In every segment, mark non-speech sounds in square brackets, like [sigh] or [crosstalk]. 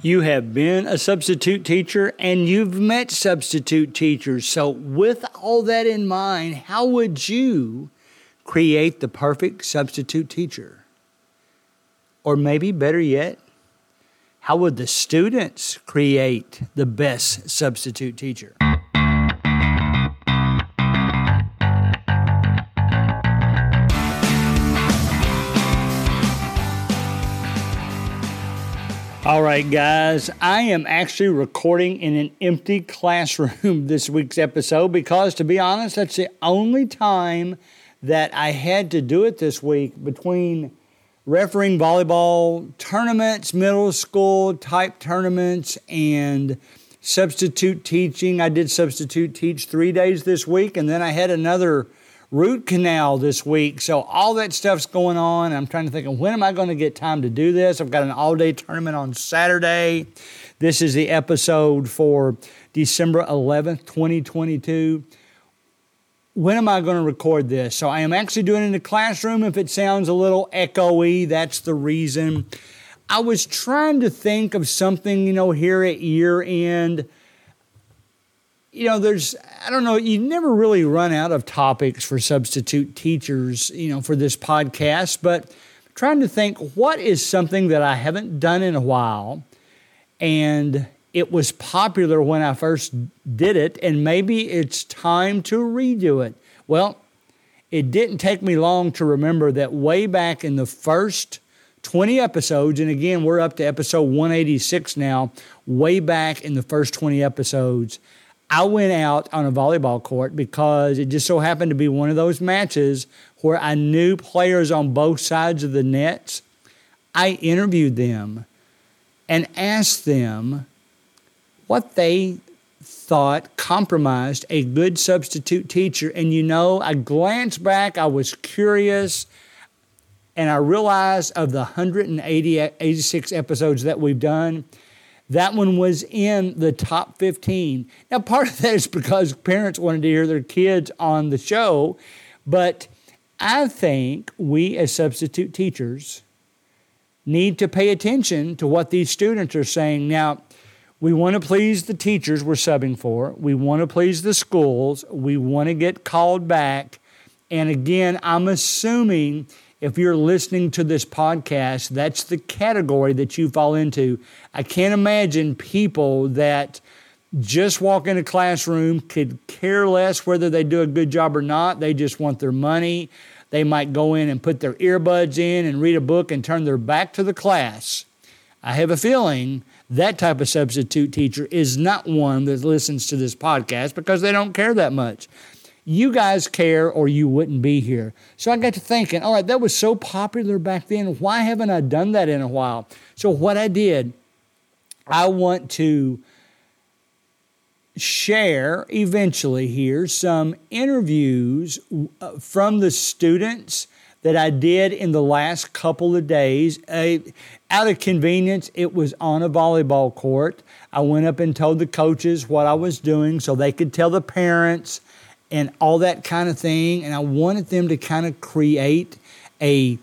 You have been a substitute teacher and you've met substitute teachers. So, with all that in mind, how would you create the perfect substitute teacher? Or maybe better yet, how would the students create the best substitute teacher? All right, guys, I am actually recording in an empty classroom [laughs] this week's episode because, to be honest, that's the only time that I had to do it this week between refereeing volleyball tournaments, middle school type tournaments, and substitute teaching. I did substitute teach three days this week, and then I had another root canal this week. So all that stuff's going on. I'm trying to think of when am I going to get time to do this? I've got an all day tournament on Saturday. This is the episode for December 11th, 2022. When am I going to record this? So I am actually doing it in the classroom. If it sounds a little echoey, that's the reason. I was trying to think of something, you know, here at year end you know, there's, I don't know, you never really run out of topics for substitute teachers, you know, for this podcast, but trying to think what is something that I haven't done in a while and it was popular when I first did it, and maybe it's time to redo it. Well, it didn't take me long to remember that way back in the first 20 episodes, and again, we're up to episode 186 now, way back in the first 20 episodes, I went out on a volleyball court because it just so happened to be one of those matches where I knew players on both sides of the nets. I interviewed them and asked them what they thought compromised a good substitute teacher. And you know, I glanced back, I was curious, and I realized of the 180, 86 episodes that we've done, that one was in the top 15. Now, part of that is because parents wanted to hear their kids on the show, but I think we as substitute teachers need to pay attention to what these students are saying. Now, we want to please the teachers we're subbing for, we want to please the schools, we want to get called back. And again, I'm assuming if you're listening to this podcast, that's the category that you fall into. I can't imagine people that just walk in a classroom could care less whether they do a good job or not. They just want their money. They might go in and put their earbuds in and read a book and turn their back to the class. I have a feeling that type of substitute teacher is not one that listens to this podcast because they don't care that much you guys care or you wouldn't be here. So I got to thinking, all right, that was so popular back then. Why haven't I done that in a while? So what I did, I want to share eventually here some interviews uh, from the students that I did in the last couple of days. Uh, out of convenience, it was on a volleyball court. I went up and told the coaches what I was doing so they could tell the parents and all that kind of thing. And I wanted them to kind of create a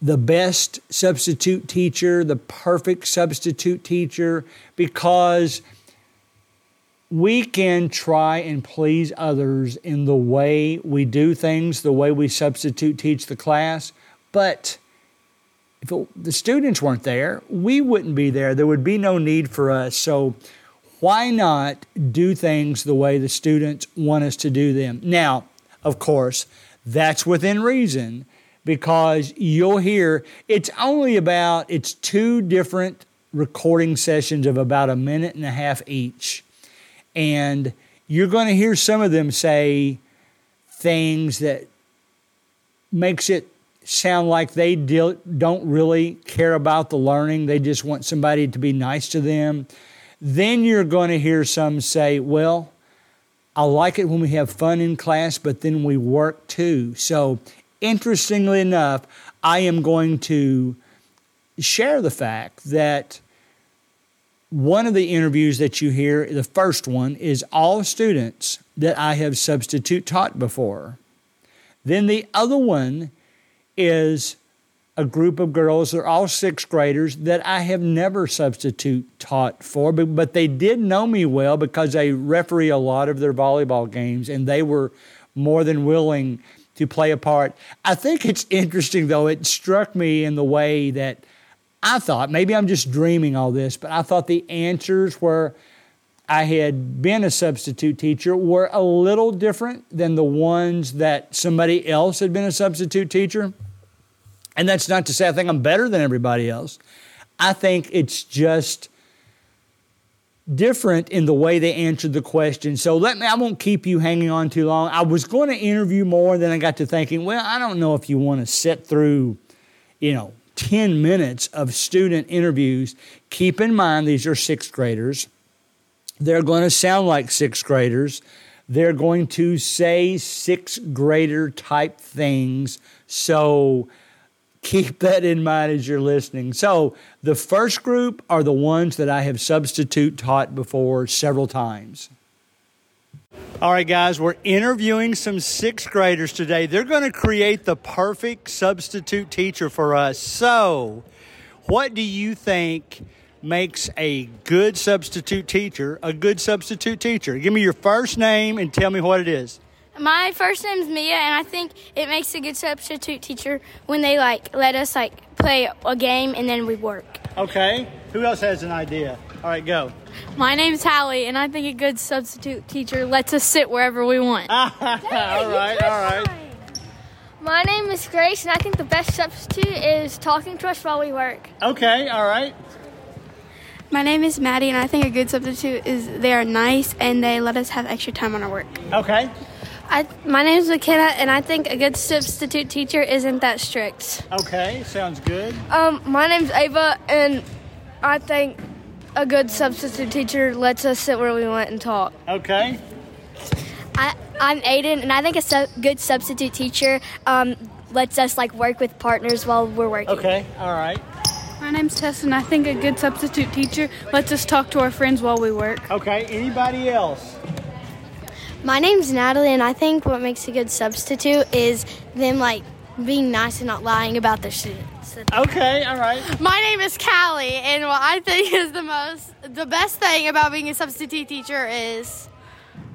the best substitute teacher, the perfect substitute teacher, because we can try and please others in the way we do things, the way we substitute teach the class. But if it, the students weren't there, we wouldn't be there. There would be no need for us. So why not do things the way the students want us to do them? Now, of course, that's within reason because you'll hear it's only about it's two different recording sessions of about a minute and a half each. And you're going to hear some of them say things that makes it sound like they don't really care about the learning. They just want somebody to be nice to them. Then you're going to hear some say, well, I like it when we have fun in class, but then we work too. So, interestingly enough, I am going to share the fact that one of the interviews that you hear, the first one, is all students that I have substitute taught before. Then the other one is a group of girls, they're all sixth graders, that I have never substitute taught for, but, but they did know me well because I referee a lot of their volleyball games and they were more than willing to play a part. I think it's interesting, though, it struck me in the way that I thought, maybe I'm just dreaming all this, but I thought the answers were I had been a substitute teacher were a little different than the ones that somebody else had been a substitute teacher. And that's not to say I think I'm better than everybody else. I think it's just different in the way they answered the question. So let me I won't keep you hanging on too long. I was going to interview more, then I got to thinking, well, I don't know if you want to sit through, you know, 10 minutes of student interviews. Keep in mind these are sixth graders. They're going to sound like sixth graders. They're going to say sixth grader type things. So keep that in mind as you're listening. So, the first group are the ones that I have substitute taught before several times. All right, guys, we're interviewing some sixth graders today. They're going to create the perfect substitute teacher for us. So, what do you think makes a good substitute teacher a good substitute teacher? Give me your first name and tell me what it is. My first name's Mia, and I think it makes a good substitute teacher when they like let us like play a game and then we work. Okay. Who else has an idea? All right, go. My name's Hallie, and I think a good substitute teacher lets us sit wherever we want. [laughs] all right, all right. My name is Grace, and I think the best substitute is talking to us while we work. Okay, all right. My name is Maddie, and I think a good substitute is they are nice and they let us have extra time on our work. Okay. I, my name is McKenna, and I think a good substitute teacher isn't that strict. Okay, sounds good. Um, my name's Ava, and I think a good substitute teacher lets us sit where we want and talk. Okay. I, I'm Aiden, and I think a sub, good substitute teacher um, lets us like work with partners while we're working. Okay, all right. My name's Tess, and I think a good substitute teacher lets us talk to our friends while we work. Okay, anybody else? My name's Natalie, and I think what makes a good substitute is them like being nice and not lying about their students. Okay, all right. My name is Callie, and what I think [laughs] is the most, the best thing about being a substitute teacher is,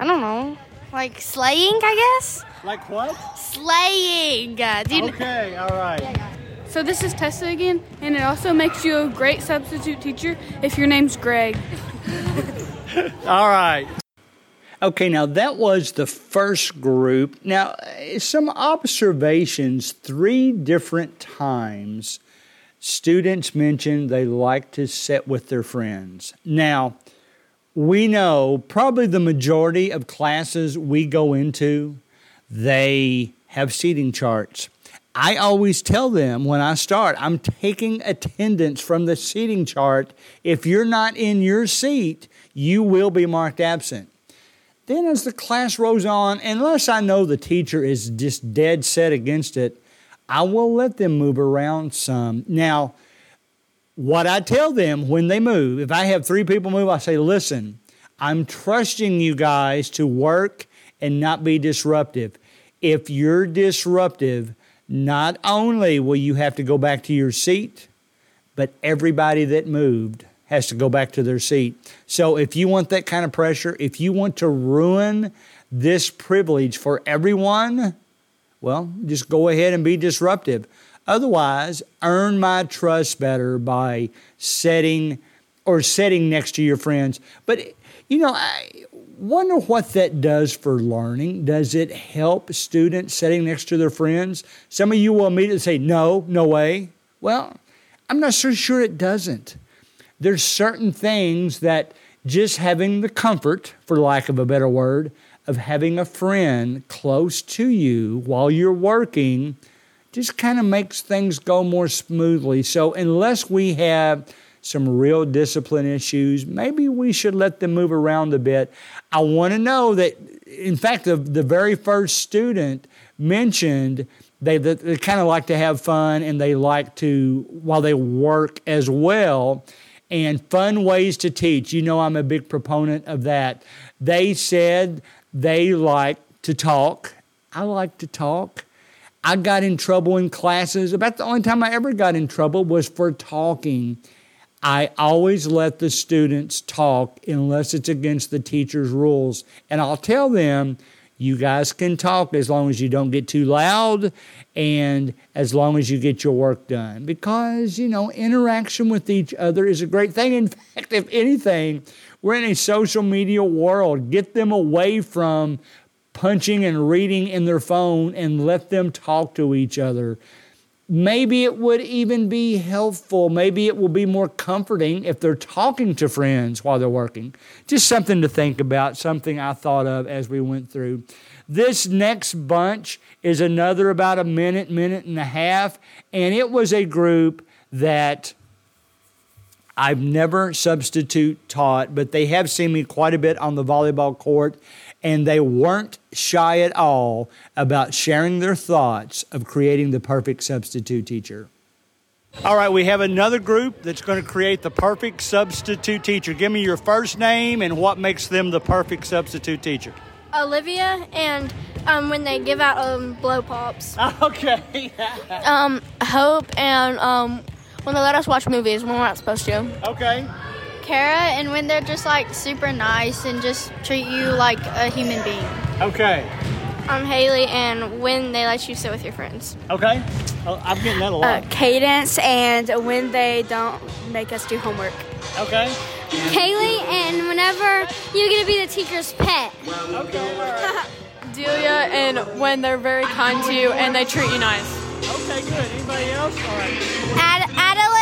I don't know, like slaying, I guess. Like what? Slaying. Do you kn- Okay, all right. So this is Tessa again, and it also makes you a great substitute teacher if your name's Greg. [laughs] All right. Okay, now that was the first group. Now, some observations three different times students mentioned they like to sit with their friends. Now, we know probably the majority of classes we go into, they have seating charts. I always tell them when I start, I'm taking attendance from the seating chart. If you're not in your seat, you will be marked absent. Then, as the class rolls on, unless I know the teacher is just dead set against it, I will let them move around some. Now, what I tell them when they move, if I have three people move, I say, listen, I'm trusting you guys to work and not be disruptive. If you're disruptive, not only will you have to go back to your seat, but everybody that moved has to go back to their seat. So if you want that kind of pressure, if you want to ruin this privilege for everyone, well, just go ahead and be disruptive. Otherwise, earn my trust better by setting or sitting next to your friends. But you know, I wonder what that does for learning. Does it help students sitting next to their friends? Some of you will immediately say, "No, no way." Well, I'm not so sure it doesn't there's certain things that just having the comfort, for lack of a better word, of having a friend close to you while you're working just kind of makes things go more smoothly. So, unless we have some real discipline issues, maybe we should let them move around a bit. I want to know that, in fact, the, the very first student mentioned they, they, they kind of like to have fun and they like to, while they work as well and fun ways to teach. You know, I'm a big proponent of that. They said they like to talk. I like to talk. I got in trouble in classes. About the only time I ever got in trouble was for talking. I always let the students talk unless it's against the teacher's rules. And I'll tell them, you guys can talk as long as you don't get too loud and as long as you get your work done. Because, you know, interaction with each other is a great thing. In fact, if anything, we're in a social media world. Get them away from punching and reading in their phone and let them talk to each other. Maybe it would even be helpful. Maybe it will be more comforting if they're talking to friends while they're working. Just something to think about, something I thought of as we went through. This next bunch is another about a minute, minute and a half, and it was a group that I've never substitute taught, but they have seen me quite a bit on the volleyball court, and they weren't shy at all about sharing their thoughts of creating the perfect substitute teacher. All right, we have another group that's going to create the perfect substitute teacher. Give me your first name and what makes them the perfect substitute teacher. Olivia, and um, when they give out um, blow pops. [laughs] Okay. Um, Hope, and um, when they let us watch movies when we're not supposed to. okay. Kara, and when they're just like super nice and just treat you like a human being. Okay. I'm Haley, and when they let you sit with your friends. Okay. I'm getting that a lot. Uh, cadence, and when they don't make us do homework. okay. Kaylee, and whenever you get to be the teacher's pet. Okay. [laughs] Delia, and when they're very kind to you and they treat you nice. Okay, good. Anybody else? All right. Ad- Adeline, and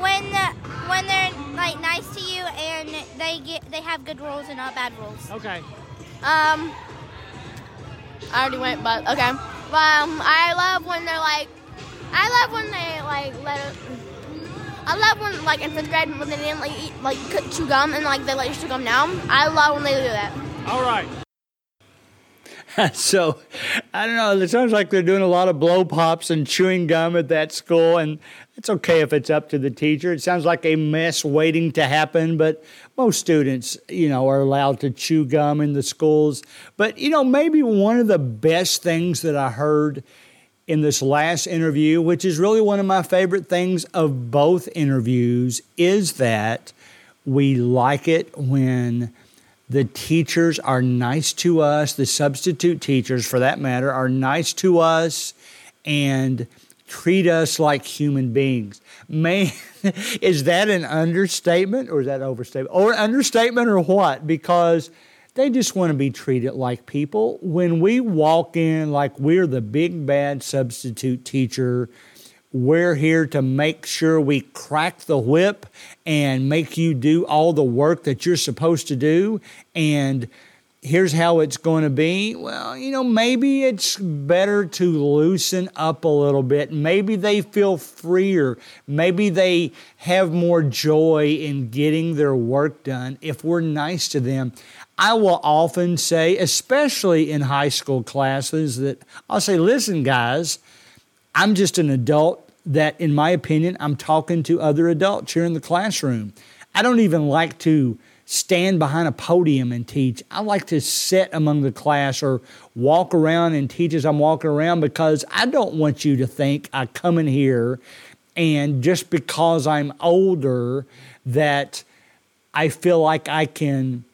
when when they're like nice to you and they get they have good rules and not bad rules. Okay. Um, I already went, but okay. Um, I love when they're like, I love when they like let it. I love when like in fifth grade when they didn't like eat like chew gum and like they let you chew gum now. I love when they do that. All right. [laughs] so, I don't know. It sounds like they're doing a lot of blow pops and chewing gum at that school, and it's okay if it's up to the teacher. It sounds like a mess waiting to happen, but most students, you know, are allowed to chew gum in the schools. But, you know, maybe one of the best things that I heard in this last interview, which is really one of my favorite things of both interviews, is that we like it when the teachers are nice to us, the substitute teachers for that matter, are nice to us and treat us like human beings. Man, [laughs] is that an understatement or is that overstatement? Or understatement or what? Because they just want to be treated like people. When we walk in like we're the big bad substitute teacher, we're here to make sure we crack the whip and make you do all the work that you're supposed to do. And here's how it's going to be. Well, you know, maybe it's better to loosen up a little bit. Maybe they feel freer. Maybe they have more joy in getting their work done if we're nice to them. I will often say, especially in high school classes, that I'll say, listen, guys, I'm just an adult that, in my opinion, I'm talking to other adults here in the classroom. I don't even like to stand behind a podium and teach. I like to sit among the class or walk around and teach as I'm walking around because I don't want you to think I come in here and just because I'm older that I feel like I can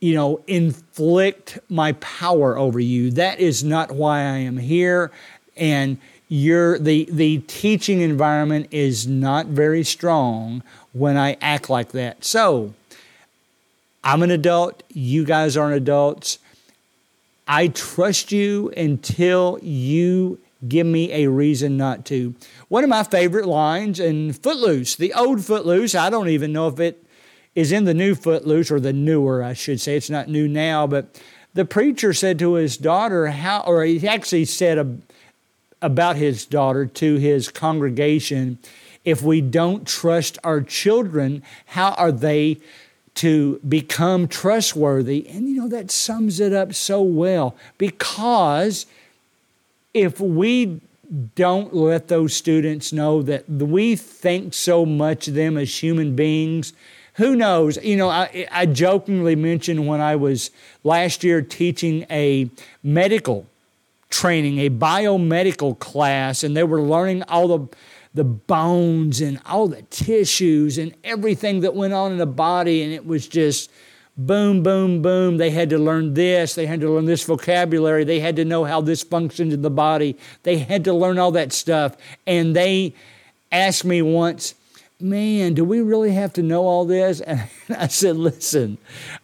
you know inflict my power over you. That is not why I am here and your the the teaching environment is not very strong when I act like that. So I'm an adult, you guys aren't adults. I trust you until you give me a reason not to. One of my favorite lines in Footloose, the old Footloose, I don't even know if it is in the new Footloose or the newer, I should say. It's not new now, but the preacher said to his daughter, how, or he actually said about his daughter to his congregation, if we don't trust our children, how are they to become trustworthy? And you know, that sums it up so well because if we don't let those students know that we think so much of them as human beings, who knows? You know, I, I jokingly mentioned when I was last year teaching a medical training, a biomedical class, and they were learning all the the bones and all the tissues and everything that went on in the body, and it was just boom, boom, boom. They had to learn this. They had to learn this vocabulary. They had to know how this functioned in the body. They had to learn all that stuff. And they asked me once, man, do we really have to know all this? [laughs] And I said, listen,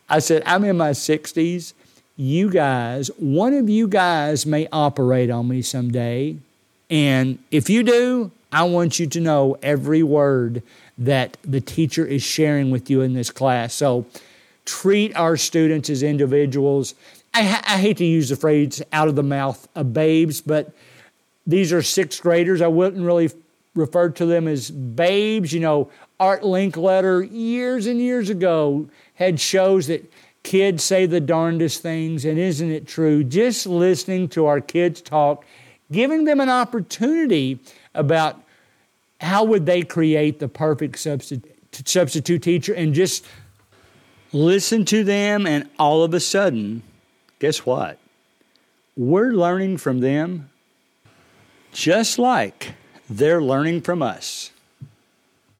I said, I'm in my 60s. You guys, one of you guys may operate on me someday. And if you do, I want you to know every word that the teacher is sharing with you in this class. So treat our students as individuals. I, I hate to use the phrase out of the mouth of babes, but these are sixth graders. I wouldn't really refer to them as babes. You know, Art Linkletter years and years ago had shows that kids say the darndest things, and isn't it true? Just listening to our kids talk, giving them an opportunity about how would they create the perfect substitute, substitute teacher, and just listen to them, and all of a sudden, guess what? We're learning from them just like they're learning from us.